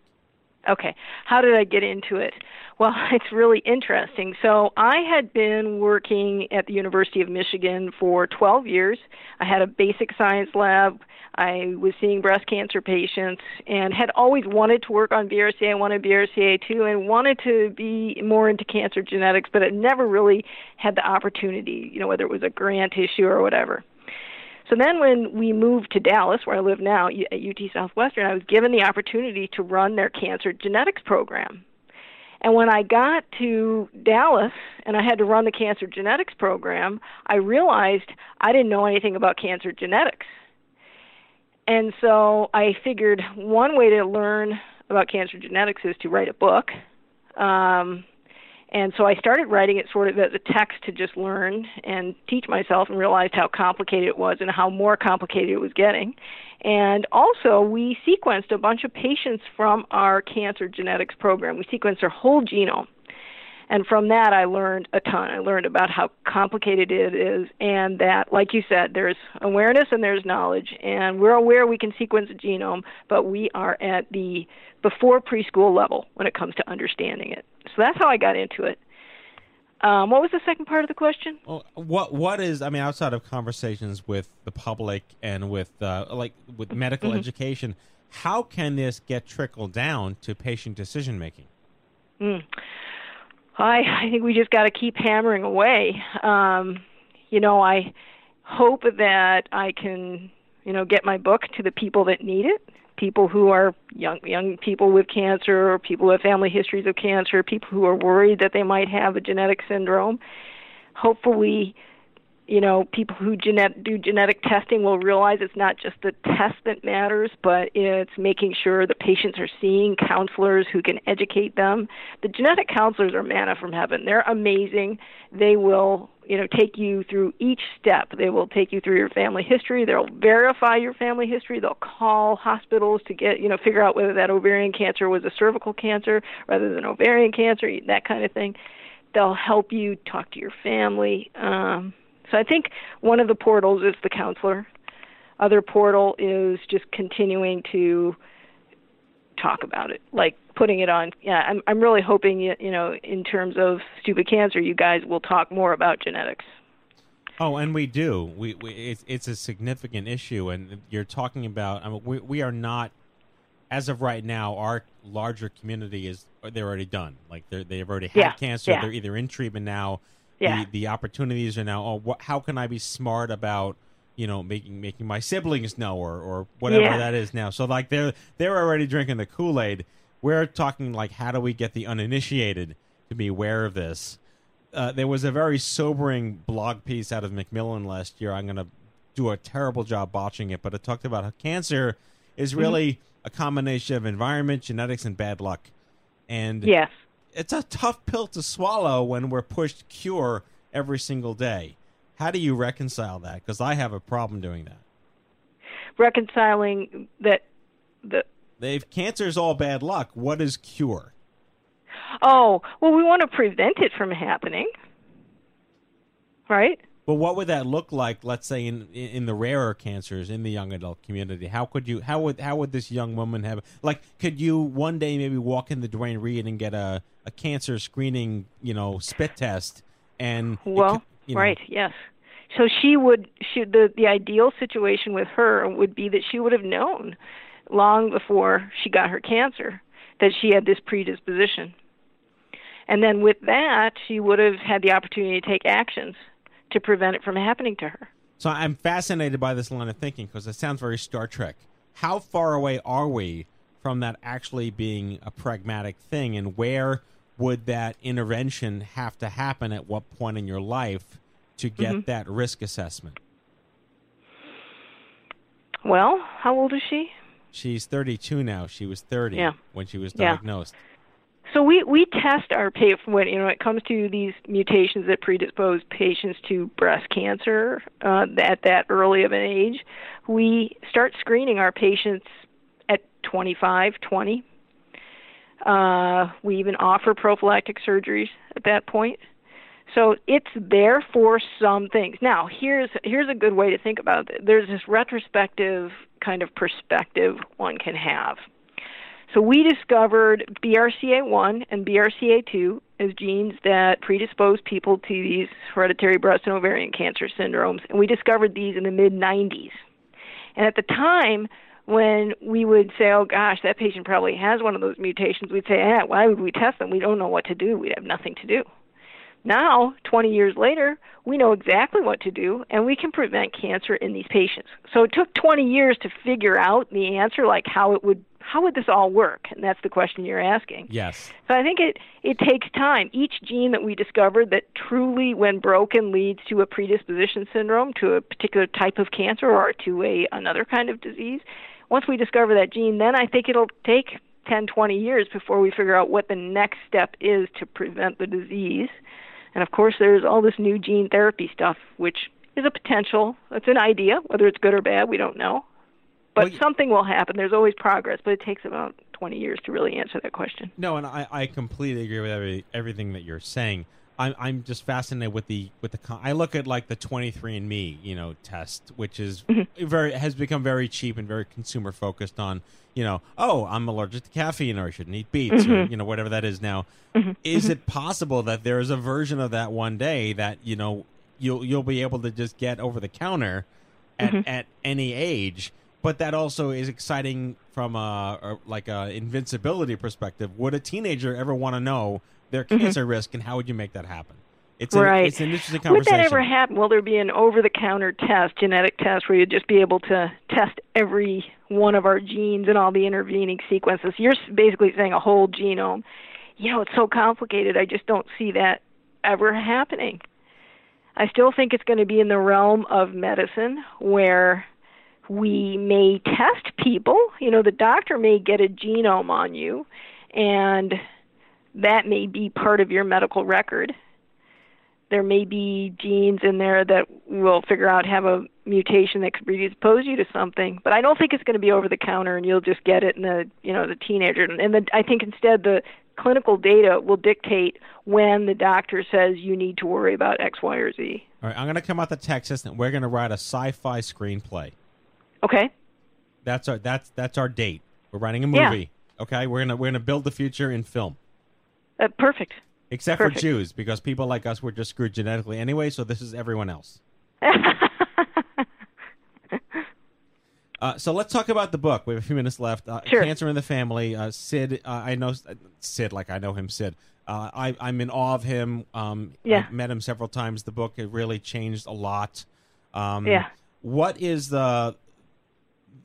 Okay. How did I get into it? Well, [laughs] it's really interesting. So, I had been working at the University of Michigan for 12 years. I had a basic science lab. I was seeing breast cancer patients and had always wanted to work on BRCA1 and BRCA2 and wanted to be more into cancer genetics, but had never really had the opportunity, you know, whether it was a grant issue or whatever. So then, when we moved to Dallas, where I live now at UT Southwestern, I was given the opportunity to run their cancer genetics program. And when I got to Dallas and I had to run the cancer genetics program, I realized I didn't know anything about cancer genetics. And so I figured one way to learn about cancer genetics is to write a book. Um, and so I started writing it sort of as a text to just learn and teach myself and realized how complicated it was and how more complicated it was getting. And also, we sequenced a bunch of patients from our cancer genetics program. We sequenced their whole genome. And from that, I learned a ton. I learned about how complicated it is, and that, like you said, there's awareness and there's knowledge. And we're aware we can sequence a genome, but we are at the before preschool level when it comes to understanding it. So that's how I got into it. Um, what was the second part of the question? Well, what what is I mean outside of conversations with the public and with uh, like with medical Mhm. education, how can this get trickled down to patient decision making? Mm. I I think we just got to keep hammering away. Um, you know, I hope that I can, you know, get my book to the people that need it, people who are young young people with cancer, or people with family histories of cancer, people who are worried that they might have a genetic syndrome. Hopefully, you know, people who genet- do genetic testing will realize it's not just the test that matters, but it's making sure the patients are seeing counselors who can educate them. The genetic counselors are manna from heaven. They're amazing. They will, you know, take you through each step. They will take you through your family history. They'll verify your family history. They'll call hospitals to get, you know, figure out whether that ovarian cancer was a cervical cancer rather than ovarian cancer, that kind of thing. They'll help you talk to your family. Um, so I think one of the portals is the counselor. Other portal is just continuing to talk about it, like putting it on. Yeah, I'm I'm really hoping you you know in terms of stupid cancer, you guys will talk more about genetics. Oh, and we do. We, we it's it's a significant issue, and you're talking about. I mean, we we are not, as of right now, our larger community is they're already done. Like they they've already had Yeah, cancer. yeah. They're either in treatment now. Yeah. The, the opportunities are now. Oh, what, how can I be smart about? You know, making making my siblings know, or or whatever Yeah. that is now. So like they're they're already drinking the Kool Aid. We're talking like how do we get the uninitiated to be aware of this? uh, there was a very sobering blog piece out of Macmillan last year. I'm going to do a terrible job botching it, but it talked about how cancer is Mm-hmm. really a combination of environment, genetics, and bad luck. And Yes. It's a tough pill to swallow when we're pushed cure every single day. How do you reconcile that? Because I have a problem doing that. Reconciling that the If cancer is all bad luck, what is cure? oh well, we want to prevent it from happening, right? But what would that look like? Let's say in in the rarer cancers in the young adult community. How could you? How would how would this young woman have? Like, could you one day maybe walk into Duane Reade and get a a cancer screening, you know, spit test? And Well, could- you know- right, yes. So she would she the the ideal situation with her would be that she would have known long before she got her cancer that she had this predisposition. And then with that, she would have had the opportunity to take actions to prevent it from happening to her. So I'm fascinated by this line of thinking because it sounds very Star Trek. How far away are we from that actually being a pragmatic thing, and where would that intervention have to happen at what point in your life to get Mhm. that risk assessment? Well, how old is she? She's 32 now. She was 30 Yeah. when she was Yeah. So we we test our patients when you know it comes to these mutations that predispose patients to breast cancer uh, at that early of an age. We start screening our patients at 25, 20. Uh, we even offer prophylactic surgeries at that point. So it's there for some things. Now, here's here's a good way to think about it. There's this retrospective kind of perspective one can have. So we discovered BRCA1 and BRCA2 as genes that predispose people to these hereditary breast and ovarian cancer syndromes, and we discovered these in the mid 90s. And at the time, when we would say, "Oh gosh, that patient probably has one of those mutations," we'd say, "Eh, why would we test them? We don't know what to do. We'd have nothing to do." Now, 20 years later, we know exactly what to do, and we can prevent cancer in these patients. So it took 20 years to figure out the answer, like how it would how would this all work? And that's the question you're asking. Yes. So I think it it takes time. Each gene that we discovered that truly, when broken, leads to a predisposition syndrome, to a particular type of cancer, or to a another kind of disease. Once we discover that gene, then I think it'll take 10, 20 years before we figure out what the next step is to prevent the disease. And of course, there's all this new gene therapy stuff, which is a potential. It's an idea. Whether it's good or bad, we don't know. But something will happen. There's always progress, but it takes about 20 years to really answer that question. No, and I, I completely agree with every, everything that you're saying. I'm I'm just fascinated with the with the. con- I look at like the 23andMe you know test, which is Mm-hmm. very has become very cheap and very consumer focused on you know oh I'm allergic to caffeine or I shouldn't eat beets or Mhm. you know whatever that is now. Mhm. Is it possible that there is a version of that one day that you know you'll you'll be able to just get over the counter at Mhm. at any age? But that also is exciting from a, a like a invincibility perspective. Would a teenager ever want to know their Mhm. cancer risk, and how would you make that happen? It's an, right. it's an interesting conversation. Would that ever happen? Will there be an over-the-counter test, genetic test, where you'd just be able to test every one of our genes and all the intervening sequences? You're basically saying a whole genome. You know, it's so complicated. I just don't see that ever happening. I still think it's going to be in the realm of medicine where we may test people. You know, the doctor may get a genome on you, and that may be part of your medical record. There may be genes in there that will figure out have a mutation that could predispose you to something, but I don't think it's going to be over the counter and you'll just get it in the you know the teenager. And the, I think instead the clinical data will dictate when the doctor says you need to worry about X, Y, or Z. All right, I'm going to come out to Texas, and we're going to write a sci-fi screenplay. Okay. That's our that's that's our date. We're writing a Yeah. movie. Okay, we're gonna we're gonna build the future in film. Uh, perfect. Except Perfect. for Jews, because people like us were just screwed genetically anyway. So this is everyone else. [laughs] Uh, so let's talk about the book. We have a few minutes left. Uh, Sure. Cancer in the Family. Uh, Sid, uh, I know Sid like I know him. Sid. Uh, I, I'm in awe of him. Um, Yeah. I've met him several times. The book it really changed a lot. Um, Yeah. What is the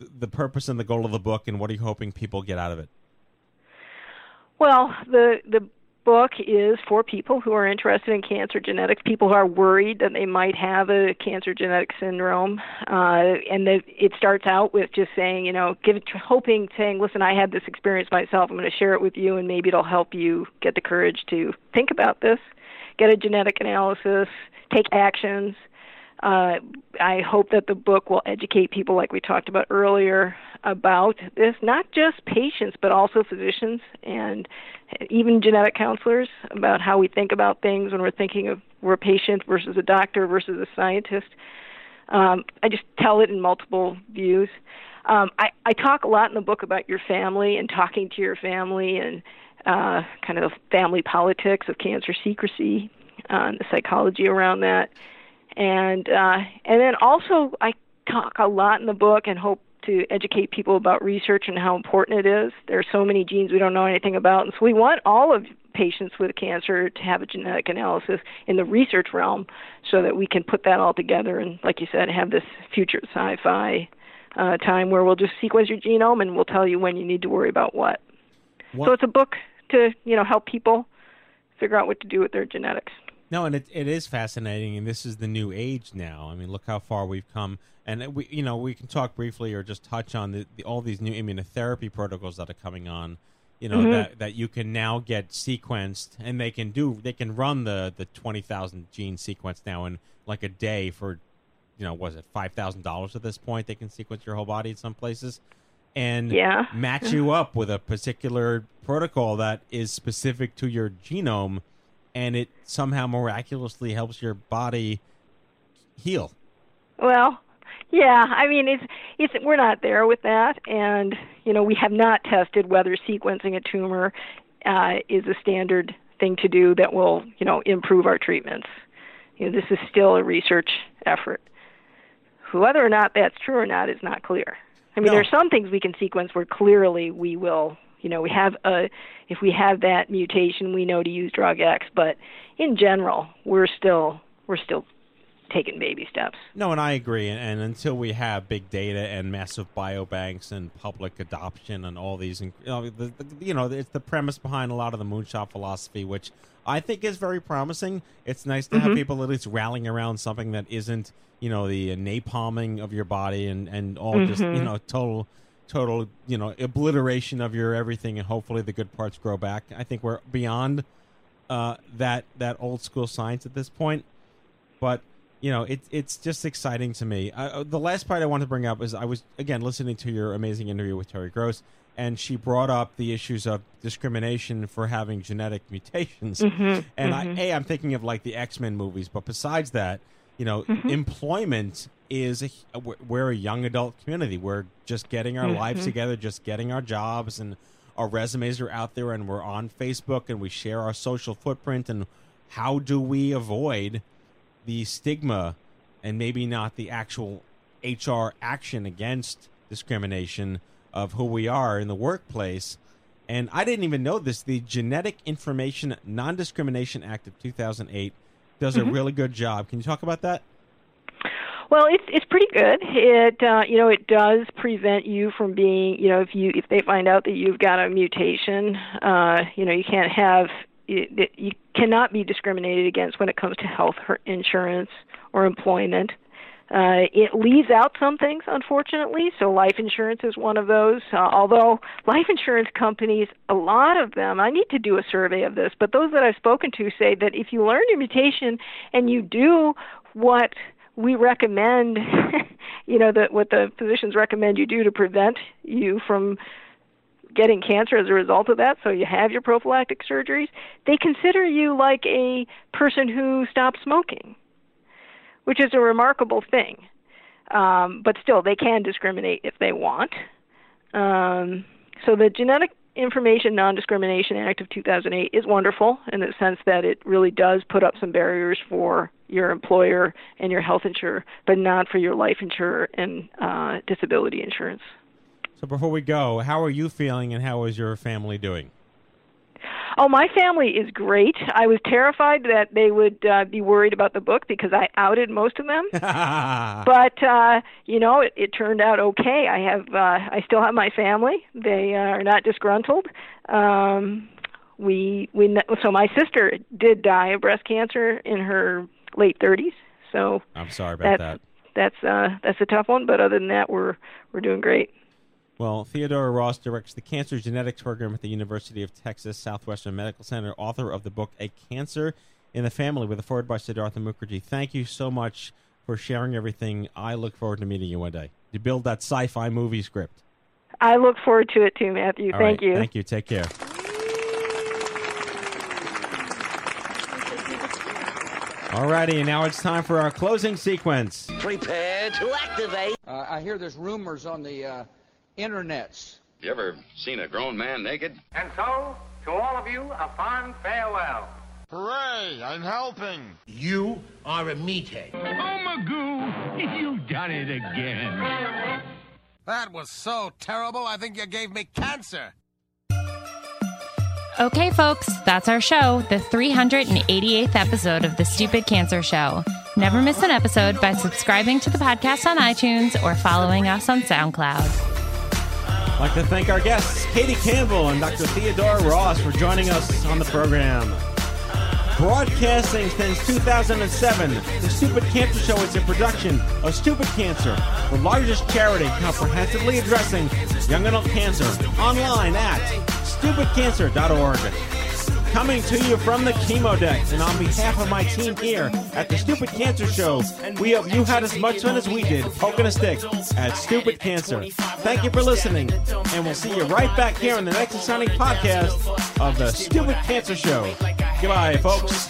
the purpose and the goal of the book, and what are you hoping people get out of it? Well, the the book is for people who are interested in cancer genetics, people who are worried that they might have a cancer genetic syndrome, uh, and the, it starts out with just saying, you know, give, hoping, saying, listen, I had this experience myself. I'm going to share it with you, and maybe it'll help you get the courage to think about this, get a genetic analysis, take actions. Uh, I hope that the book will educate people, like we talked about earlier, about this, not just patients, but also physicians and even genetic counselors about how we think about things when we're thinking of we're a patient versus a doctor versus a scientist. Um, I just tell it in multiple views. Um, I, I talk a lot in the book about your family and talking to your family and uh, kind of family politics of cancer secrecy, uh, and the psychology around that and uh, and then also I talk a lot in the book and hope to educate people about research and how important it is. There are so many genes we don't know anything about, and so we want all of patients with cancer to have a genetic analysis in the research realm, so that we can put that all together and, like you said, have this future sci-fi uh, time where we'll just sequence your genome and we'll tell you when you need to worry about what. So it's a book to you know help people figure out what to do with their genetics. No, and it it is fascinating, and this is the new age now. I mean, look how far we've come, and we you know we can talk briefly or just touch on the, the all these new immunotherapy protocols that are coming on. You know Mhm. that that you can now get sequenced, and they can do they can run the the twenty thousand gene sequence now in like a day for, you know, was it five thousand dollars at this point? They can sequence your whole body in some places, and Yeah. match you up with a particular protocol that is specific to your genome and it somehow miraculously helps your body heal. Well, yeah, I mean it's it's we're not there with that and you know, we have not tested whether sequencing a tumor uh, is a standard thing to do that will, you know, improve our treatments. You know, this is still a research effort. Whether or not that's true or not is not clear. I mean, No. there are some things we can sequence where clearly we will, you know, we have a if we have that mutation, we know to use drug X, but in general, we're still we're still taking baby steps. No, and I agree. And, and until we have big data and massive biobanks and public adoption and all these, you know, the, the, you know, it's the premise behind a lot of the moonshot philosophy, which I think is very promising. It's nice to have Mhm. people at least rallying around something that isn't, you know, the napalming of your body and and all just you Mhm. know total total, you know, obliteration of your everything, and hopefully the good parts grow back. I think we're beyond uh, that that old school science at this point. But you know, it's it's just exciting to me. Uh, the last part I want to bring up is I was again listening to your amazing interview with Terry Gross, and she brought up the issues of discrimination for having genetic mutations. Mhm, And mhm. I, a, I'm thinking of like the X Men movies, but besides that, you know, Mhm. employment is a, we're- a young adult community. We're just getting our lives Mhm. together, just getting our jobs, and our resumes are out there, and we're on Facebook, and we share our social footprint. And how do we avoid the stigma and maybe not the actual HR action against discrimination of who we are in the workplace? And I didn't even know this. The Genetic Information Non Discrimination Act of 2008 does a Mhm. really good job. Can you talk about that? Well, it's it's pretty good. It uh, you know it does prevent you from being you know if you if they find out that you've got a mutation, uh, you know you can't have it, you cannot be discriminated against when it comes to health insurance or employment. Uh, it leaves out some things, unfortunately. So life insurance is one of those. Uh, although life insurance companies, a lot of them, I need to do a survey of this, but those that I've spoken to say that if you learn your mutation and you do what we recommend, [laughs] you know, that what the physicians recommend you do to prevent you from getting cancer as a result of that, so you have your prophylactic surgeries, they consider you like a person who stopped smoking which is a remarkable thing. Um, but still, they can discriminate if they want. Um, so the Genetic Information Non-Discrimination Act of 2008 is wonderful in the sense that it really does put up some barriers for your employer and your health insurer, but not for your life insurer and uh, disability insurance. So before we go, how are you feeling and how is your family doing? Oh, my family is great. I was terrified that they would uh, be worried about the book because I outed most of them. [laughs] but uh, you know, it, it turned out okay. I have, uh, I still have my family. They uh, are not disgruntled. Um, we, we, so my sister did die of breast cancer in her late 30s. So I'm sorry about that's that. that's uh, that's a tough one. But other than that, we're we're doing great. Well, Theodora Ross directs the Cancer Genetics Program at the University of Texas Southwestern Medical Center, author of the book A Cancer in the Family with a forward by Siddhartha Mukherjee. Thank you so much for sharing everything. I look forward to meeting you one day to build that sci fi movie script. I look forward to it too, Matthew. All Thank right, you. Thank you. Take care. Alrighty, and now it's time for our closing sequence. Prepare to activate. Uh, I hear there's rumors on the uh, internets. You ever seen a grown man naked? And so, to all of you, a fond farewell. Hooray! I'm helping. You are a meathead. Oh, Magoo, you've done it again. That was so terrible, I think you gave me cancer. Okay, folks, that's our show, the 388th episode of The Stupid Cancer Show. Never miss an episode by subscribing to the podcast on iTunes or following us on SoundCloud. I'd like to thank our guests, Katie Campbell and Dr. Theodora Ross, for joining us on the program. Broadcasting since 2007, the Stupid Cancer Show is a production of Stupid Cancer, the largest charity comprehensively addressing young adult cancer, online at stupidcancer.org. Coming to you from the chemo deck, and on behalf of my team here at the Stupid Cancer Show, we hope you had as much fun as we did poking a stick at Stupid Cancer. Thank you for listening, and we'll see you right back here in the next exciting podcast of the Stupid Cancer Show. Goodbye, folks.